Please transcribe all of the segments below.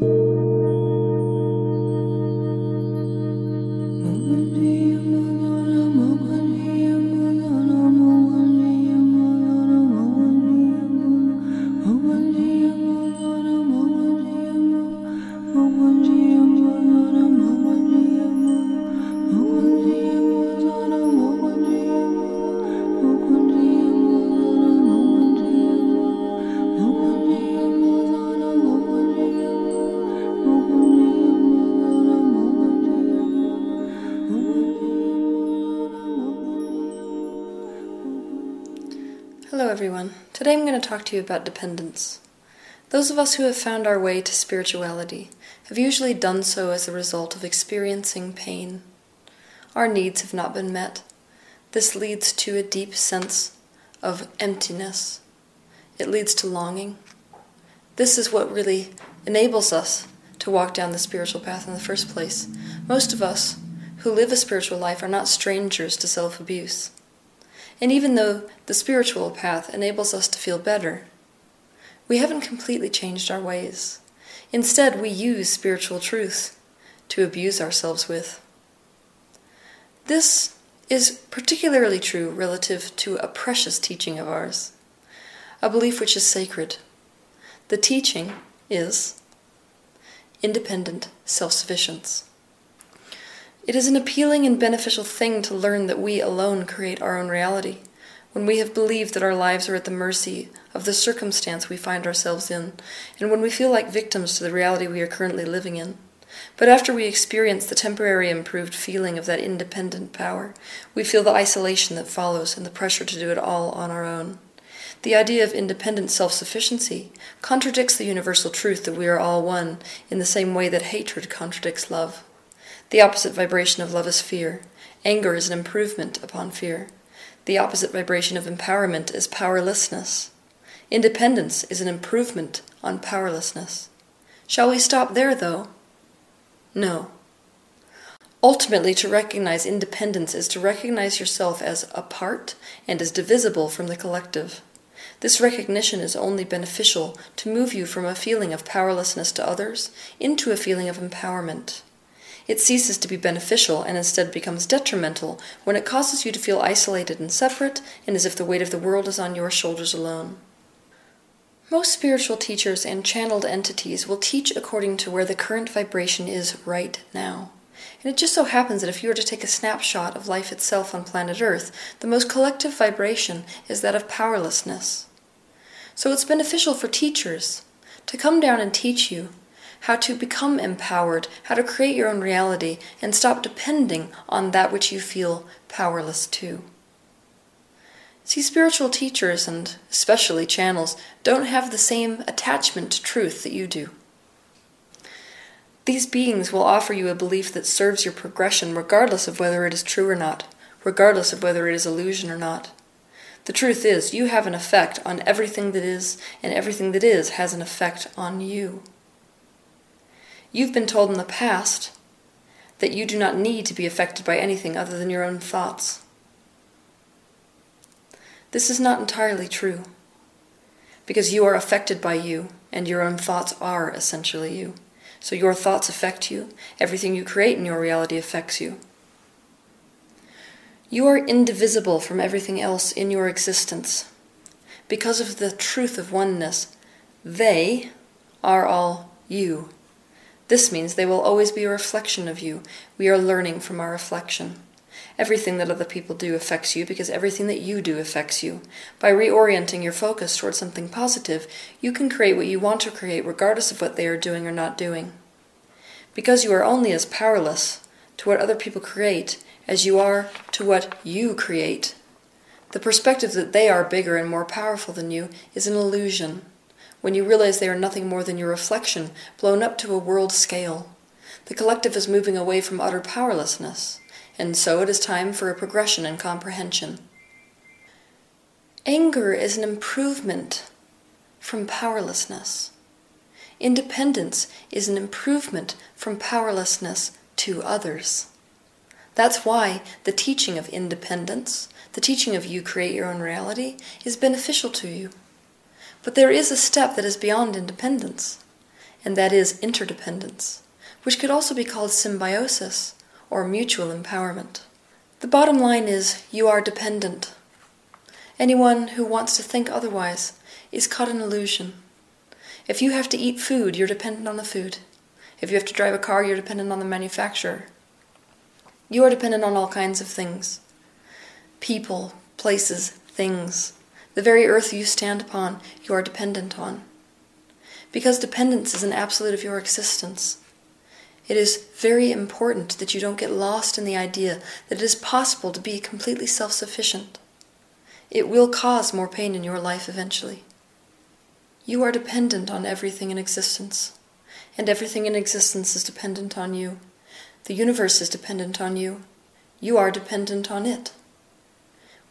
Hello, Today I'm going to talk to you about dependence. Those of us who have found our way to spirituality have usually done so as a result of experiencing pain. Our needs have not been met. This leads to a deep sense of emptiness. It leads to longing. This is what really enables us to walk down the spiritual path in the first place. Most of us who live a spiritual life are not strangers to self abuse. And even though the spiritual path enables us to feel better, we haven't completely changed our ways. Instead, we use spiritual truth to abuse ourselves with. This is particularly true relative to a precious teaching of ours, a belief which is sacred. The teaching is independent self sufficiency. It is an appealing and beneficial thing to learn that we alone create our own reality, when we have believed that our lives are at the mercy of the circumstance we find ourselves in, and when we feel like victims to the reality we are currently living in. But after we experience the temporary improved feeling of that independent power, we feel the isolation that follows and the pressure to do it all on our own. The idea of independent self sufficiency contradicts the universal truth that we are all one in the same way that hatred contradicts love. The opposite vibration of love is fear. Anger is an improvement upon fear. The opposite vibration of empowerment is powerlessness. Independence is an improvement on powerlessness. Shall we stop there, though? No. Ultimately, to recognize independence is to recognize yourself as apart and as divisible from the collective. This recognition is only beneficial to move you from a feeling of powerlessness to others into a feeling of empowerment. It ceases to be beneficial and instead becomes detrimental when it causes you to feel isolated and separate and as if the weight of the world is on your shoulders alone. Most spiritual teachers and channeled entities will teach according to where the current vibration is right now. And it just so happens that if you were to take a snapshot of life itself on planet Earth, the most collective vibration is that of powerlessness. So it's beneficial for teachers to come down and teach you how to become empowered, how to create your own reality, and stop depending on that which you feel powerless to. See, spiritual teachers, and especially channels, don't have the same attachment to truth that you do. These beings will offer you a belief that serves your progression regardless of whether it is true or not, regardless of whether it is illusion or not. The truth is, you have an effect on everything that is, and everything that is has an effect on you. You've been told in the past that you do not need to be affected by anything other than your own thoughts. This is not entirely true, because you are affected by you, and your own thoughts are essentially you. So your thoughts affect you, everything you create in your reality affects you. You are indivisible from everything else in your existence. Because of the truth of oneness, they are all you. This means they will always be a reflection of you. We are learning from our reflection. Everything that other people do affects you because everything that you do affects you. By reorienting your focus towards something positive, you can create what you want to create regardless of what they are doing or not doing. Because you are only as powerless to what other people create as you are to what you create. The perspective that they are bigger and more powerful than you is an illusion when you realize they are nothing more than your reflection blown up to a world scale. The collective is moving away from utter powerlessness, and so it is time for a progression in comprehension. Anger is an improvement from powerlessness. Independence is an improvement from powerlessness to others. That's why the teaching of independence, the teaching of you create your own reality, is beneficial to you. But there is a step that is beyond independence, and that is interdependence, which could also be called symbiosis or mutual empowerment. The bottom line is you are dependent. Anyone who wants to think otherwise is caught in illusion. If you have to eat food, you're dependent on the food. If you have to drive a car, you're dependent on the manufacturer. You are dependent on all kinds of things people, places, things. The very earth you stand upon, you are dependent on. Because dependence is an absolute of your existence. It is very important that you don't get lost in the idea that it is possible to be completely self sufficient. It will cause more pain in your life eventually. You are dependent on everything in existence, and everything in existence is dependent on you. The universe is dependent on you. You are dependent on it.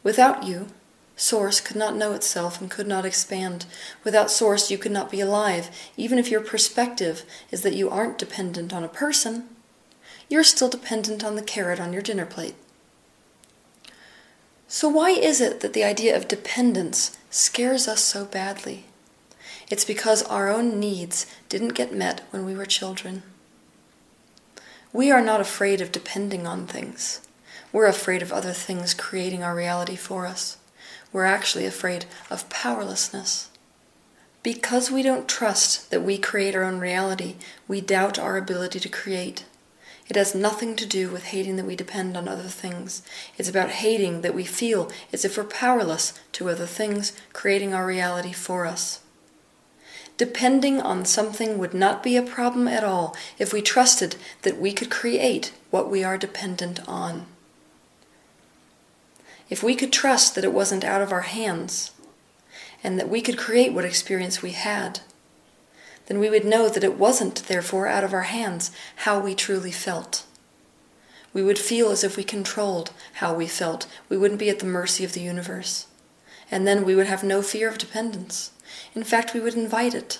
Without you, Source could not know itself and could not expand. Without Source, you could not be alive, even if your perspective is that you aren't dependent on a person. You're still dependent on the carrot on your dinner plate. So, why is it that the idea of dependence scares us so badly? It's because our own needs didn't get met when we were children. We are not afraid of depending on things. We're afraid of other things creating our reality for us. We're actually afraid of powerlessness. Because we don't trust that we create our own reality, we doubt our ability to create. It has nothing to do with hating that we depend on other things. It's about hating that we feel as if we're powerless to other things creating our reality for us. Depending on something would not be a problem at all if we trusted that we could create what we are dependent on. If we could trust that it wasn't out of our hands, and that we could create what experience we had, then we would know that it wasn't, therefore, out of our hands how we truly felt. We would feel as if we controlled how we felt. We wouldn't be at the mercy of the universe. And then we would have no fear of dependence. In fact, we would invite it.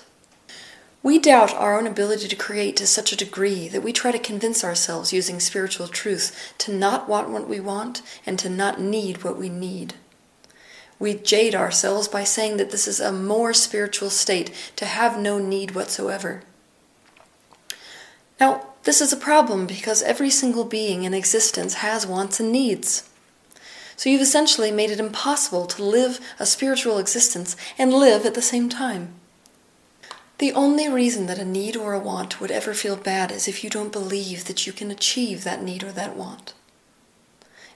We doubt our own ability to create to such a degree that we try to convince ourselves using spiritual truth to not want what we want and to not need what we need. We jade ourselves by saying that this is a more spiritual state, to have no need whatsoever. Now, this is a problem because every single being in existence has wants and needs. So you've essentially made it impossible to live a spiritual existence and live at the same time. The only reason that a need or a want would ever feel bad is if you don't believe that you can achieve that need or that want.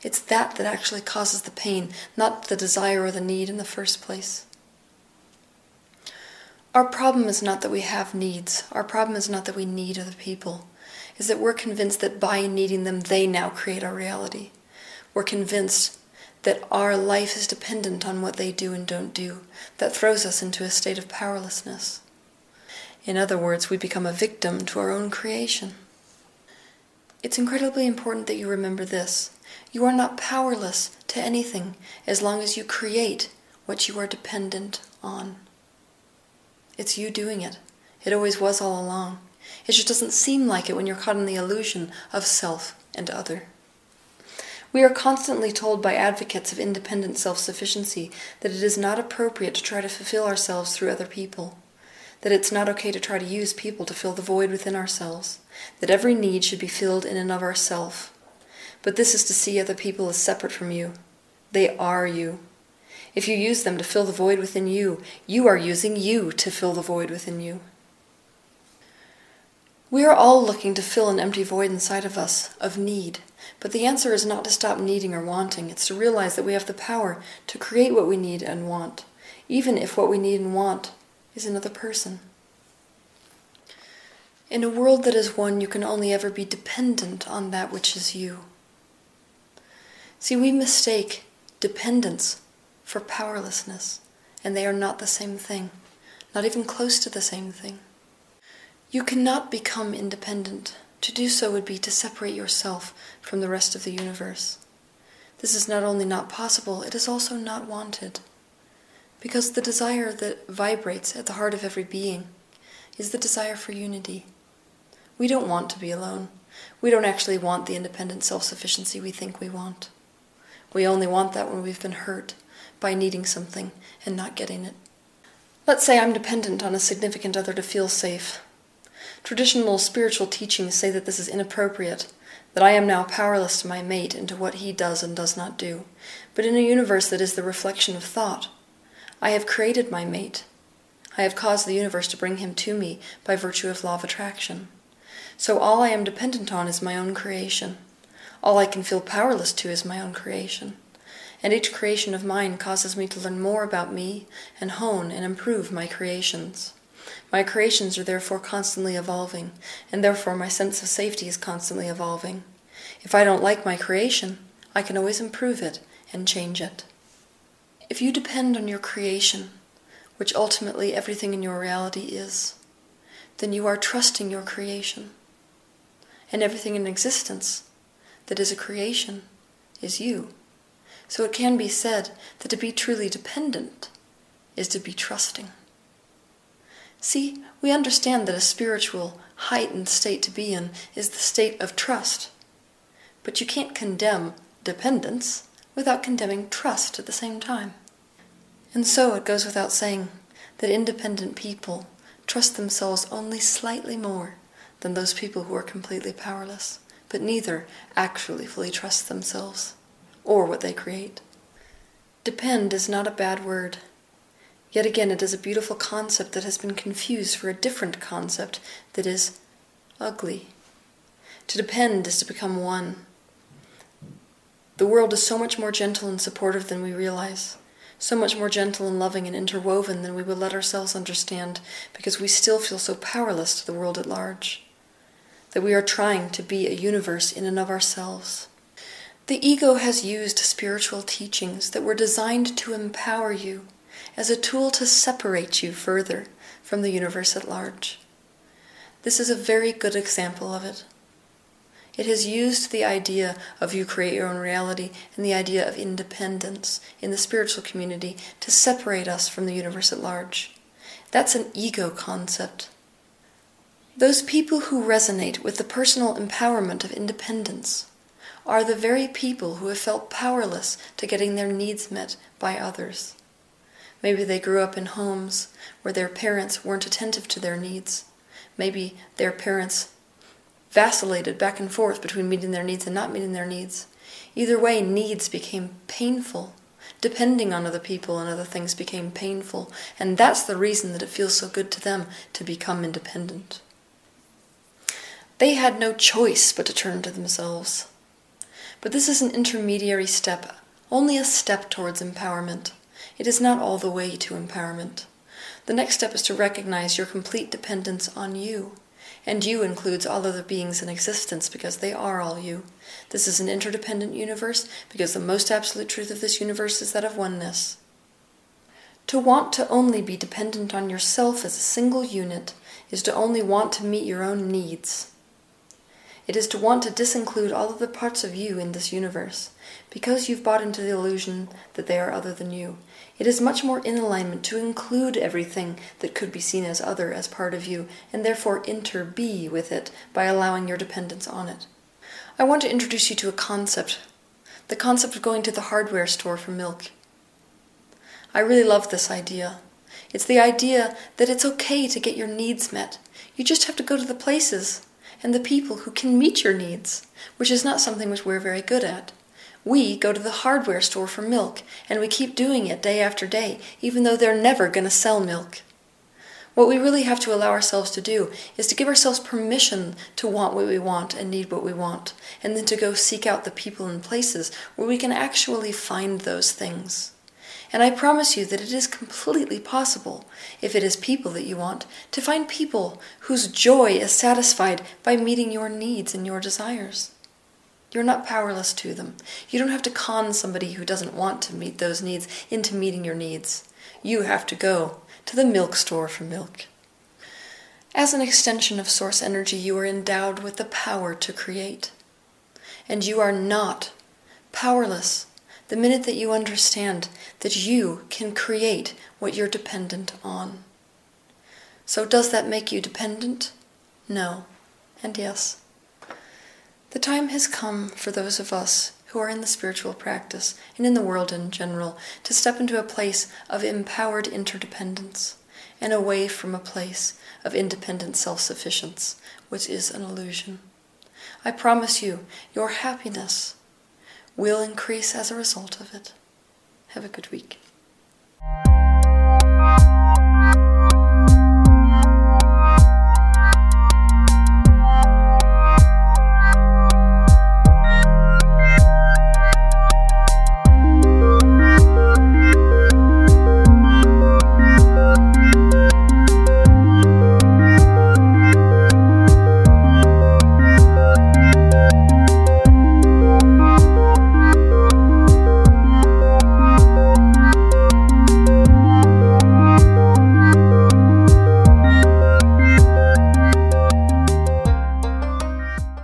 It's that that actually causes the pain, not the desire or the need in the first place. Our problem is not that we have needs. Our problem is not that we need other people. Is that we're convinced that by needing them, they now create our reality. We're convinced that our life is dependent on what they do and don't do. That throws us into a state of powerlessness. In other words, we become a victim to our own creation. It's incredibly important that you remember this. You are not powerless to anything as long as you create what you are dependent on. It's you doing it. It always was all along. It just doesn't seem like it when you're caught in the illusion of self and other. We are constantly told by advocates of independent self sufficiency that it is not appropriate to try to fulfill ourselves through other people, that it's not okay to try to use people to fill the void within ourselves, that every need should be filled in and of ourself, but this is to see other people as separate from you. They are you. If you use them to fill the void within you, you are using you to fill the void within you. We are all looking to fill an empty void inside of us of need, but the answer is not to stop needing or wanting, it's to realize that we have the power to create what we need and want, even if what we need and want is another person. In a world that is one, you can only ever be dependent on that which is you. See, we mistake dependence for powerlessness, and they are not the same thing, not even close to the same thing. You cannot become independent. To do so would be to separate yourself from the rest of the universe. This is not only not possible, it is also not wanted. Because the desire that vibrates at the heart of every being is the desire for unity. We don't want to be alone. We don't actually want the independent self sufficiency we think we want. We only want that when we've been hurt by needing something and not getting it. Let's say I'm dependent on a significant other to feel safe. Traditional spiritual teachings say that this is inappropriate, that I am now powerless to my mate and to what he does and does not do. But in a universe that is the reflection of thought, I have created my mate. I have caused the universe to bring him to me by virtue of law of attraction. So all I am dependent on is my own creation. All I can feel powerless to is my own creation. And each creation of mine causes me to learn more about me and hone and improve my creations. My creations are therefore constantly evolving, and therefore my sense of safety is constantly evolving. If I don't like my creation, I can always improve it and change it. If you depend on your creation, which ultimately everything in your reality is, then you are trusting your creation. And everything in existence that is a creation is you. So it can be said that to be truly dependent is to be trusting. See, we understand that a spiritual, heightened state to be in is the state of trust. But you can't condemn dependence without condemning trust at the same time. And so it goes without saying that independent people trust themselves only slightly more than those people who are completely powerless, but neither actually fully trust themselves or what they create. Depend is not a bad word. Yet again, it is a beautiful concept that has been confused for a different concept that is ugly. To depend is to become one. The world is so much more gentle and supportive than we realize, so much more gentle and loving and interwoven than we will let ourselves understand, because we still feel so powerless to the world at large, that we are trying to be a universe in and of ourselves. The ego has used spiritual teachings that were designed to empower you as a tool to separate you further from the universe at large. This is a very good example of it. It has used the idea of you create your own reality and the idea of independence in the spiritual community to separate us from the universe at large. That's an ego concept. Those people who resonate with the personal empowerment of independence are the very people who have felt powerless to getting their needs met by others. Maybe they grew up in homes where their parents weren't attentive to their needs. Maybe their parents vacillated back and forth between meeting their needs and not meeting their needs. Either way, needs became painful. Depending on other people and other things became painful. And that's the reason that it feels so good to them to become independent. They had no choice but to turn to themselves. But this is an intermediary step, only a step towards empowerment. It is not all the way to empowerment. The next step is to recognize your complete dependence on you. And you includes all other beings in existence because they are all you. This is an interdependent universe because the most absolute truth of this universe is that of oneness. To want to only be dependent on yourself as a single unit is to only want to meet your own needs. It is to want to disinclude all of the parts of you in this universe, because you've bought into the illusion that they are other than you. It is much more in alignment to include everything that could be seen as other as part of you, and therefore interbe with it by allowing your dependence on it. I want to introduce you to a concept the concept of going to the hardware store for milk. I really love this idea. It's the idea that it's okay to get your needs met. You just have to go to the places and the people who can meet your needs, which is not something which we're very good at. We go to the hardware store for milk, and we keep doing it day after day, even though they're never going to sell milk. What we really have to allow ourselves to do is to give ourselves permission to want what we want and need what we want, and then to go seek out the people and places where we can actually find those things. And I promise you that it is completely possible, if it is people that you want, to find people whose joy is satisfied by meeting your needs and your desires. You're not powerless to them. You don't have to con somebody who doesn't want to meet those needs into meeting your needs. You have to go to the milk store for milk. As an extension of source energy, you are endowed with the power to create. And you are not powerless the minute that you understand that you can create what you're dependent on. So, does that make you dependent? No, and yes. The time has come for those of us who are in the spiritual practice and in the world in general to step into a place of empowered interdependence. and away from a place of independent self sufficiency, which is an illusion. I promise you, your happiness will increase as a result of it. Have a good week.